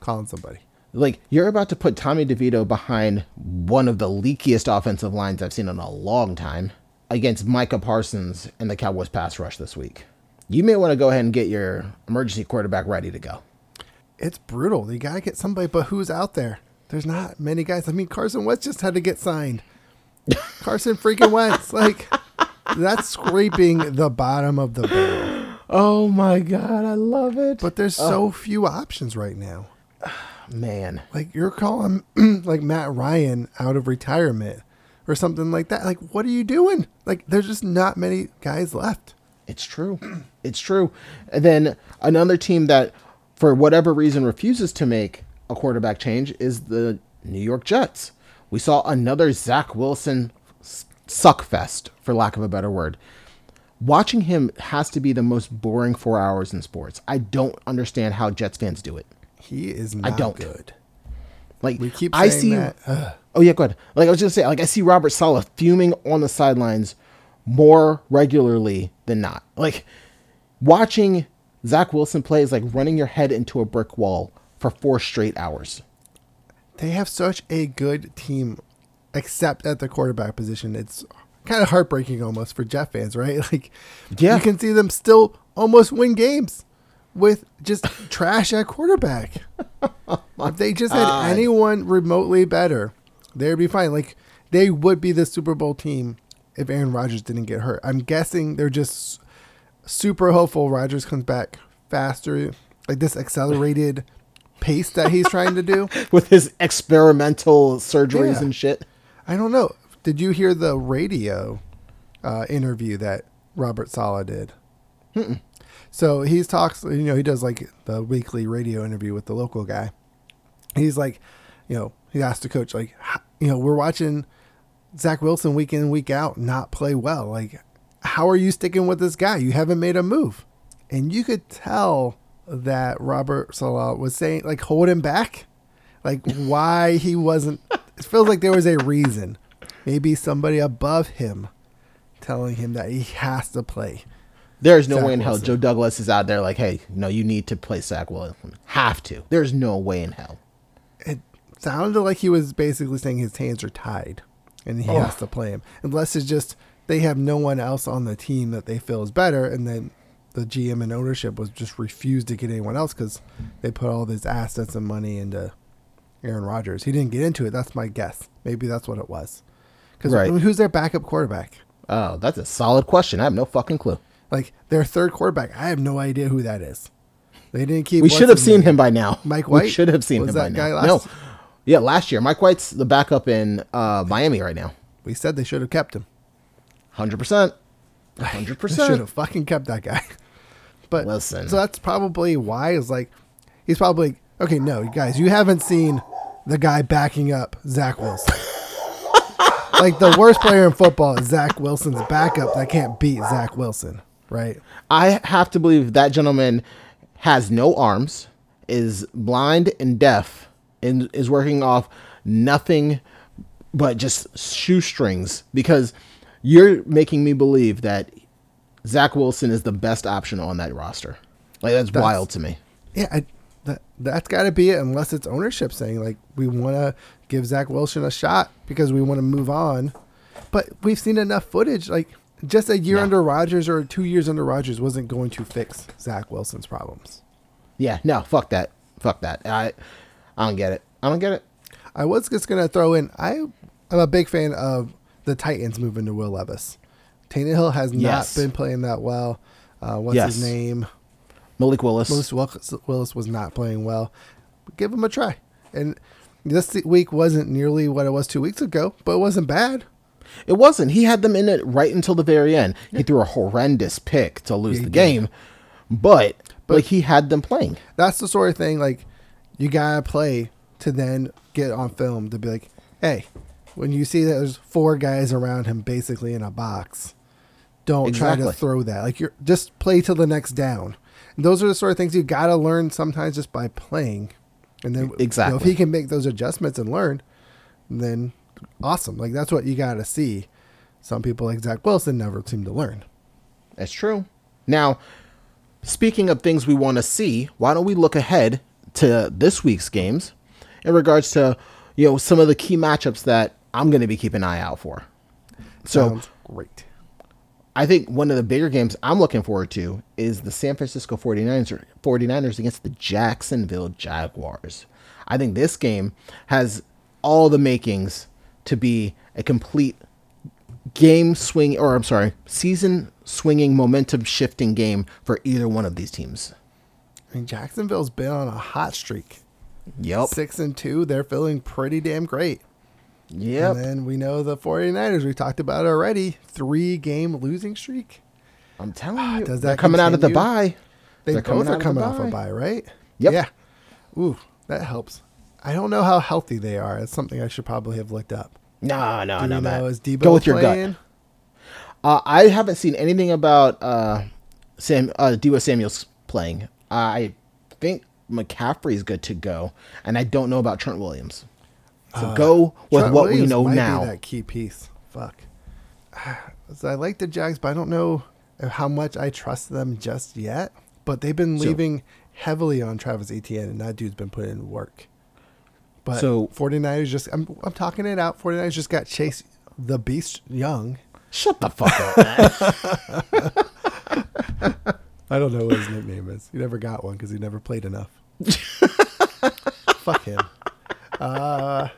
calling somebody. like you're about to put Tommy DeVito behind one of the leakiest offensive lines I've seen in a long time against Micah Parsons and the Cowboys pass rush this week. You may want to go ahead and get your emergency quarterback ready to go. It's brutal. You got to get somebody, but who's out there? There's not many guys. I mean, Carson Wentz just had to get signed. [laughs] Carson freaking Wentz. Like, that's scraping the bottom of the barrel. Oh my god, I love it. But there's oh. so few options right now. [sighs] man, Like, you're calling, [clears throat] like, Matt Ryan out of retirement or something like that. Like, what are you doing? Like, there's just not many guys left. It's true. [clears throat] It's true. And then another team that, for whatever reason, refuses to make a quarterback change is the New York Jets. We saw another Zach Wilson s- suck fest, for lack of a better word. watching him has to be the most boring four hours in sports. I don't understand how Jets fans do it. He is not don't. good. Like We keep I saying see. that. [sighs] Oh yeah, go ahead. Like I was just saying, like I see Robert Saleh fuming on the sidelines more regularly than not. Like watching Zach Wilson play is like running your head into a brick wall for four straight hours. They have such a good team, except at the quarterback position. It's kind of heartbreaking almost for Jets fans, right? [laughs] Like, Yeah. you can see them still almost win games with just [laughs] trash at quarterback. [laughs] if they just had anyone remotely better, they'd be fine. Like, they would be the Super Bowl team if Aaron Rodgers didn't get hurt. I'm guessing they're just super hopeful Rodgers comes back faster, like this accelerated [laughs] pace that he's trying to do. [laughs] with his experimental surgeries Yeah. and shit. I don't know. Did you hear the radio uh, interview that Robert Saleh did? So he talks, you know, he does like the weekly radio interview with the local guy. He's like, you know, he asked the coach, like, you know, we're watching Zach Wilson week in, week out not play well. Like, how are you sticking with this guy? You haven't made a move. And you could tell that Robert Saleh was saying, like, hold him back. Like, [laughs] why he wasn't. It feels like there was a reason. Maybe somebody above him telling him that he has to play. There's no Zach way in hell Wilson. Joe Douglas is out there like, hey, no, you need to play Zach Wilson. Have to. There's no way in hell. It sounded like he was basically saying his hands are tied and he oh. has to play him. Unless it's just they have no one else on the team that they feel is better. And then the GM and ownership was just refused to get anyone else because they put all these assets and money into Aaron Rodgers. He didn't get into it. That's my guess. Maybe that's what it was. Because Right. who's their backup quarterback? Oh, that's a solid question. I have no fucking clue. Like their third quarterback. I have no idea who that is. They didn't keep. We should have seen him by now. Mike White. We should have seen Was him that by guy now. last- No. Yeah, last year. Mike White's the backup in uh, Miami right now. We said they should have kept him. 100%. 100%. should have fucking kept that guy. [laughs] But Listen. so that's probably why is like he's probably okay. No, you guys, you haven't seen the guy backing up Zach Wilson. [laughs] like the worst player in football is Zach Wilson's backup that can't beat Zach Wilson, right? I have to believe that gentleman has no arms, is blind and deaf, and is working off nothing but just shoestrings because you're making me believe that Zach Wilson is the best option on that roster. Like that's, That's- wild to me. Yeah, I, that that's got to be it. Unless it's ownership saying like we want to give Zach Wilson a shot because we want to move on. But we've seen enough footage. Like just a year No. under Rodgers or two years under Rodgers wasn't going to fix Zach Wilson's problems. Yeah, no, fuck that. Fuck that. I I don't get it. I don't get it. I was just gonna throw in. I I'm a big fan of the Titans moving to Will Levis. Tannehill has Yes. not been playing that well. Uh, what's his name? Malik Willis. Willis, Willis was not playing well. Give him a try. And this week wasn't nearly what it was two weeks ago, but it wasn't bad. It wasn't. He had them in it right until the very end. He threw a horrendous pick to lose Yeah, the game, but, But- like he had them playing. That's the sort of thing like you gotta play to then get on film to be like, hey, when you see that there's four guys around him basically in a box, don't try to throw that. Like you're just play till the next down. And those are the sort of things you gotta learn sometimes just by playing. And then you know, if he can make those adjustments and learn, then awesome. Like that's what you gotta see. Some people like Zach Wilson never seem to learn. That's true. Now, speaking of things we want to see, why don't we look ahead to this week's games in regards to you know some of the key matchups that I'm going to be keeping an eye out for. So Sounds great. I think one of the bigger games I'm looking forward to is the San Francisco 49ers, 49ers against the Jacksonville Jaguars. I think this game has all the makings to be a complete game swing, or I'm sorry, season swinging, momentum shifting game for either one of these teams. I mean Jacksonville's been on a hot streak. Yep. Six and two, they're feeling pretty damn great. Yep. And then we know the 49ers, we talked about it already, three game losing streak. I'm telling you, Does they're that coming out of the continue? bye. They They're both coming are coming off a bye. right? Yep. Yeah. Ooh, that helps. I don't know how healthy they are. It's something I should probably have looked up. No, no, Do no, man. is Deebo Go with your gut. Uh, I haven't seen anything about uh, Sam uh, Deebo Samuel's playing. I think McCaffrey is good to go, and I don't know about Trent Williams. So go with Uh, Trent what we know might now. Be that key piece. Fuck. So [sighs] I like the Jags, but I don't know how much I trust them just yet. But they've been So- leaving heavily on Travis Etienne, and that dude's been putting in work. But So- 49ers just, I'm, I'm talking it out. 49ers just got Chase the Beast Young. Shut the fuck up. [laughs] I don't know what his nickname is. He never got one because he never played enough. [laughs] Fuck him. Uh,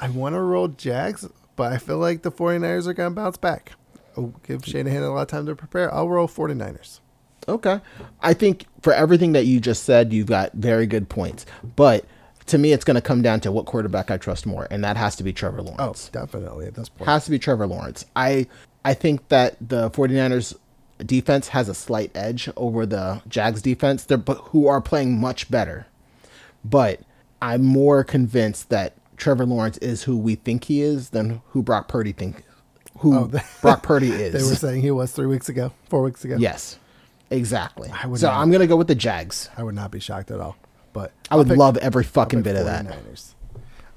I want to roll Jags, but I feel like the 49ers are going to bounce back. I'll give Shanahan a lot of time to prepare. I'll roll 49ers. Okay. I think for everything that you just said, you've got very good points. But to me, it's going to come down to what quarterback I trust more, and that has to be Trevor Lawrence. Oh, Lawrence. definitely at this point. has to be Trevor Lawrence. I I think that the 49ers defense has a slight edge over the Jags defense. They're but who are playing much better. But I'm more convinced that Trevor Lawrence is who we think he is than who Brock Purdy think who Oh, [laughs] Brock Purdy [laughs] is. They were saying he was three weeks ago, four weeks ago. yes. Exactly. So not- I'm going to go with the Jags. I would not be shocked at all. But I would pick- love every fucking bit of that.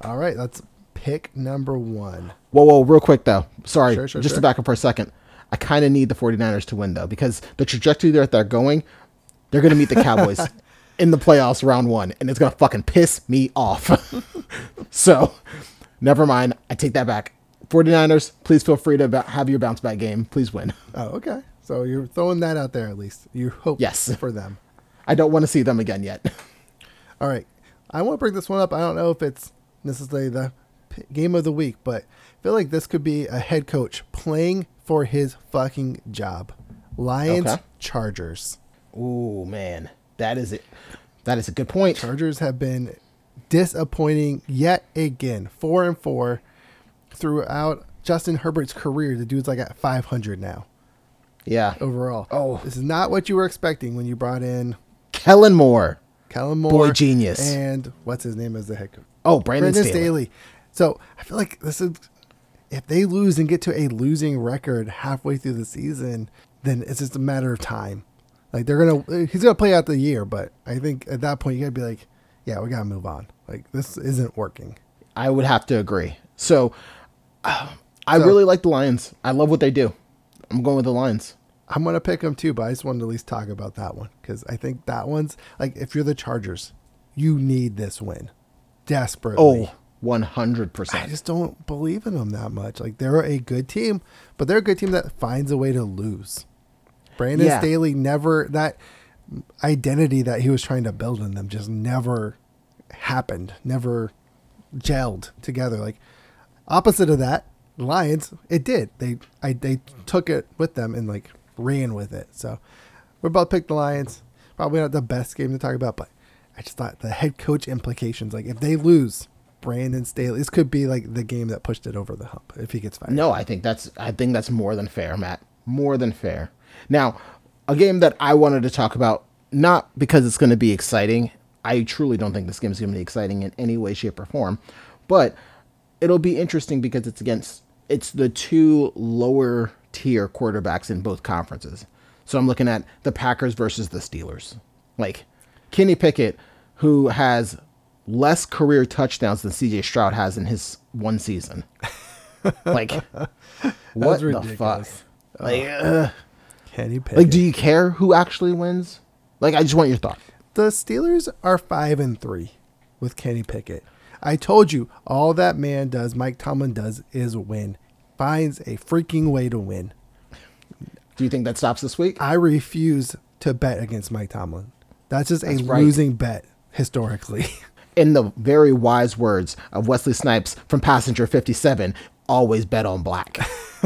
All right, let's pick number one. Whoa, whoa, real quick though. Sorry, Sure, sure, just sure. to back up for a second. I kind of need the 49ers to win though because the trajectory that they're going, they're going to meet the Cowboys [laughs] in the playoffs round 1 and it's going to fucking piss me off. [laughs] so, never mind. I take that back. 49ers, please feel free to have your bounce back game. Please win. Oh, okay. So you're throwing that out there at least. You hope Yes. for them. I don't want to see them again yet. [laughs] All right. I want to bring this one up. I don't know if it's necessarily the p- game of the week, but I feel like this could be a head coach playing for his fucking job. Lions, Okay. Chargers. Ooh, man. That is it. That is a good point. Chargers have been disappointing yet again. Four and four throughout Justin Herbert's career. The dude's like at 500 now Yeah. overall. Oh. This is not what you were expecting when you brought in Kellen Moore. Kellen Moore. Boy genius. And what's his name as the head coach? Oh, Brandon, Brandon Staley. Staley. So I feel like this is if they lose and get to a losing record halfway through the season, then it's just a matter of time. Like they're gonna, he's gonna play out the year, but I think at that point you gotta be like, yeah, we gotta move on. Like this isn't working. I would have to agree. So, uh, I So- really like the Lions. I love what they do. I'm going with the Lions. I'm gonna pick them too, but I just wanted to at least talk about that one because I think that one's like if you're the Chargers, you need this win desperately. Oh, 100%. I just don't believe in them that much. Like they're a good team, but they're a good team that finds a way to lose. Brandon Yeah. Staley never that identity that he was trying to build in them just never happened, never gelled together. Like opposite of that, Lions, it did. They I they took it with them and like ran with it. So we're about to pick the Lions. Probably not the best game to talk about, but I just thought the head coach implications, like if they lose, Brandon Staley, this could be like the game that pushed it over the hump if he gets fired. No, I think that's I think that's more than fair, Matt. More than fair. Now, a game that I wanted to talk about, not because it's going to be exciting. I truly don't think this game is going to be exciting in any way, shape, or form. But it'll be interesting because it's against it's the two lower tier quarterbacks in both conferences. So I'm looking at the Packers versus the Steelers. Like Kenny Pickett, who has less career touchdowns than CJ Stroud has in his one season. Like [laughs] what the fuck? Like, uh, Kenny Pickett. like, do you care who actually wins? Like, I just want your thought. the Steelers are five and three with Kenny Pickett. I told you all that man does, Mike Tomlin does, is win. Finds a freaking way to win. Do you think that stops this week? I refuse to bet against Mike Tomlin. That's just That's a right. losing bet historically. In the very wise words of Wesley Snipes from Passenger 57, always bet on black. [laughs] [laughs]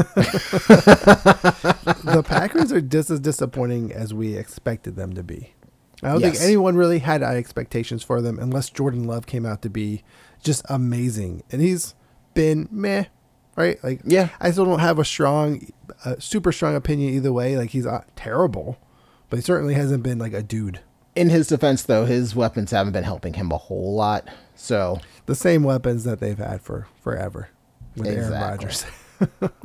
the Packers are just as disappointing as we expected them to be. I don't Yes. think anyone really had high expectations for them unless Jordan Love came out to be just amazing. And he's been meh, right? Like, Yeah. I still don't have a strong, uh, super strong opinion either way. Like, he's not terrible, but he certainly hasn't been like a dude. In his defense, though, his weapons haven't been helping him a whole lot. So, The same weapons that they've had for forever with Aaron Exactly. Rodgers.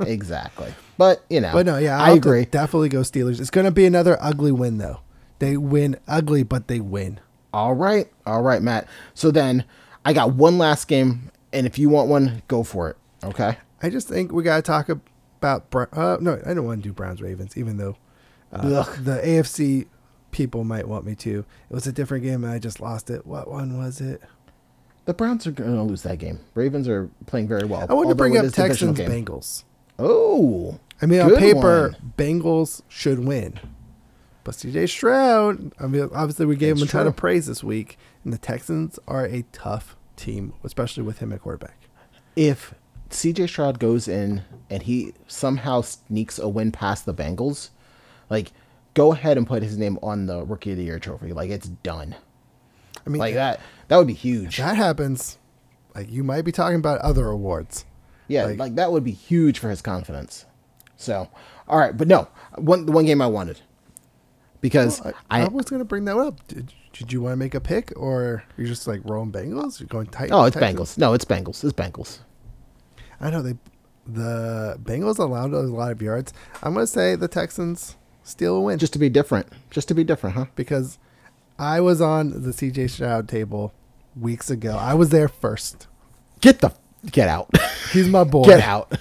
[laughs] exactly. But you know, But no, yeah, I I'll to agree. Definitely go Steelers. It's going to be another ugly win though. They win ugly, but they win. All right, all right, Matt. So then I got one last game, and if you want one, go for it. Okay. I just think we got to talk about. Uh, no, I don't want to do Browns Ravens, even though uh, the AFC people might want me to. It was a different game, and I just lost it. What one was it? The Browns are going to lose that game. Ravens are playing very well. I want to bring up is a divisional Texans. Bengals. Oh, I mean, on paper, one. Bengals should win. But CJ Stroud, I mean, obviously, we gave That's him a ton of praise this week. And the Texans are a tough team, especially with him at quarterback. if CJ Stroud goes in and he somehow sneaks a win past the Bengals, like go ahead and put his name on the Rookie of the Year trophy. Like it's done. I mean, Like that. That would be if huge. that happens, like you might be talking about other awards. Yeah, Like- like, that would be huge for his confidence. So, all right, but no, one the one game I wanted because I, I, was going to bring that up. Did, did you want to make a pick, or you're just like rolling Bengals? You're going tight. oh it's? Bengals. No, it's Bengals. It's Bengals. I know they, the Bengals allowed a lot of yards. I'm going to say the Texans steal a win, Just to be different. Just to be different, huh? because I was on the CJ Stroud table weeks ago. I was there first. Get the get out. [laughs] He's my boy. get out.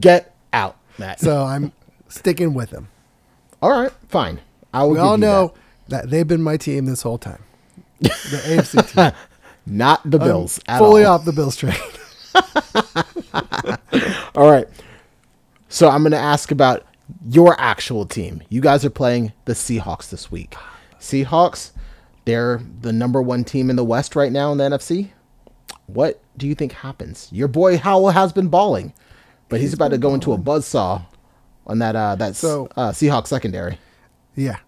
Get out, Matt. So I'm sticking with him. all right, fine. I will. We all know that. that. they've been my team this whole time. The AFC [laughs] team. not the I'm Bills at fully all. off the Bills train. [laughs] All right. So I'm going to ask about your actual team. You guys are playing the Seahawks this week. Seahawks, they're the number one team in the West right now in the NFC. What do you think happens? Your boy Howell has been balling, but he's, about to go into a buzzsaw on that uh, that So- uh, Seahawks secondary. Yeah,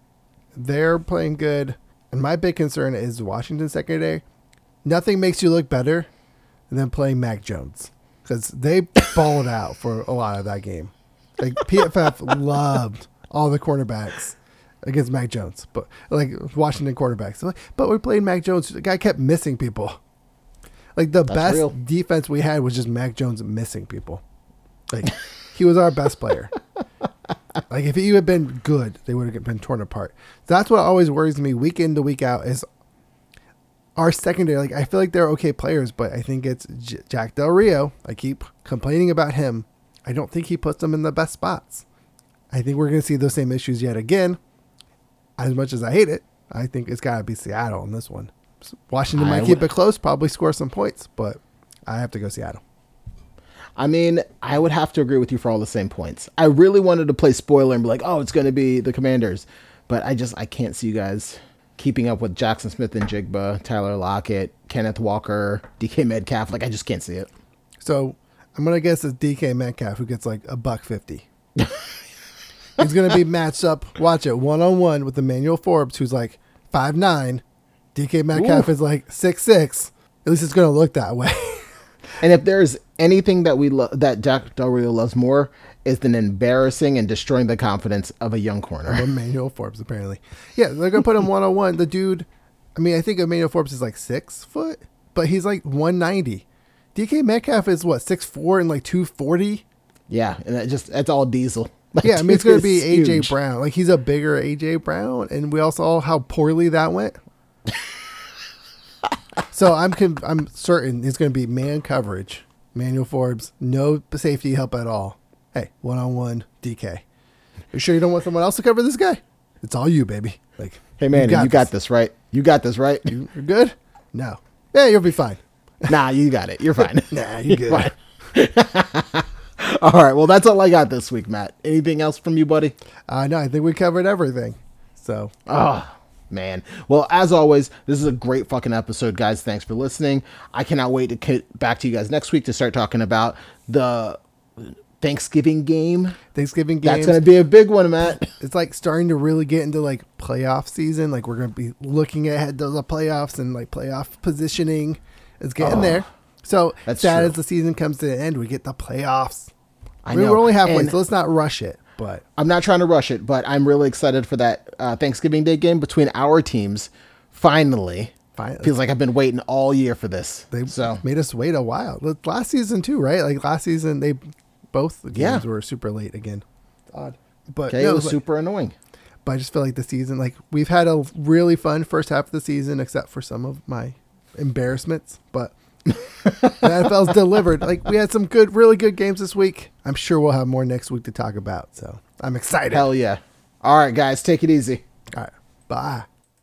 they're playing good. And my big concern is Washington secondary. Nothing makes you look better than playing Mac Jones because they [coughs] balled out for a lot of that game. Like PFF [laughs] loved all the cornerbacks against Mac Jones, but like Washington quarterbacks. Like, But we played Mac Jones. The guy kept missing people. Like the best real. defense we had was just Mac Jones missing people. Like he was our best player. [laughs] Like if he had been good, they would have been torn apart. That's what always worries me week in to week out is our secondary. Like I feel like they're okay players, but I think it's J- Jack Del Rio. I keep complaining about him. I don't think he puts them in the best spots. I think we're going to see those same issues yet again. As much as I hate it, I think it's got to be Seattle in this one. Washington I might keep it close, probably score some points, but I have to go Seattle. I mean, I would have to agree with you for all the same points. I really wanted to play spoiler and be like, oh, it's going to be the Commanders. But I just, I can't see you guys keeping up with Jackson Smith and Jigba, Tyler Lockett, Kenneth Walker, DK Metcalf. Like, I just can't see it. So I'm gonna guess it's DK Metcalf who gets like a buck fifty. [laughs] He's gonna be matched up. Watch it one on one with Emmanuel Forbes, who's like five nine. DK Metcalf Ooh. is like six six. At least it's gonna look that way. [laughs] And if there's anything that we lo- that Jack Del Rio loves more, is than embarrassing and destroying the confidence of a young corner. Emmanuel Forbes, apparently. Yeah, they're gonna put him one on one. The dude, I mean, I think Emmanuel Forbes is like six foot, but he's like one ninety. DK Metcalf is what six four and like two forty. yeah, and that just that's all diesel. Yeah, I mean it's going to be AJ huge. Brown. Like he's a bigger AJ Brown, and we all saw how poorly that went. [laughs] so I'm con- I'm certain it's going to be man coverage. Manuel Forbes, no safety help at all. Hey, one on one DK. You sure you don't want someone else to cover this guy? It's all you, baby. Like, Hey man, you got, this. right? You got this right. You, you're good. No, yeah, you'll be fine. nah, you got it. You're [laughs] fine. Nah, [laughs] you're good. Fine. [laughs] all right. Well, that's all I got this week, Matt. Anything else from you, buddy? Uh, no, I think we covered everything. So Oh, man. Well, as always, this is a great fucking episode, guys. Thanks for listening. I cannot wait to get back to you guys next week to start talking about the Thanksgiving game. Thanksgiving game. That's going to be a big one, Matt. [laughs] it's like starting to really get into like playoff season. Like we're gonna be looking ahead to the playoffs and like playoff positioning is getting there. So sad true. as the season comes to an end, we get the playoffs. I I know. we're only halfway, And- so let's not rush it. But I'm not trying to rush it, but I'm really excited for that uh, Thanksgiving Day game between our teams. Finally, Fin- feels like I've been waiting all year for this. they so made us wait a while. Last season too, right? Like last season, they both the Yeah. games were super late again. It's odd, but Okay, no, it was super annoying. but I just feel like the season, like we've had a really fun first half of the season, except for some of my embarrassments. But [laughs] the NFL's delivered. Like we had some good, really good games this week. I'm sure we'll have more next week to talk about. So I'm excited. Hell yeah! All right, guys, take it easy. All right, bye.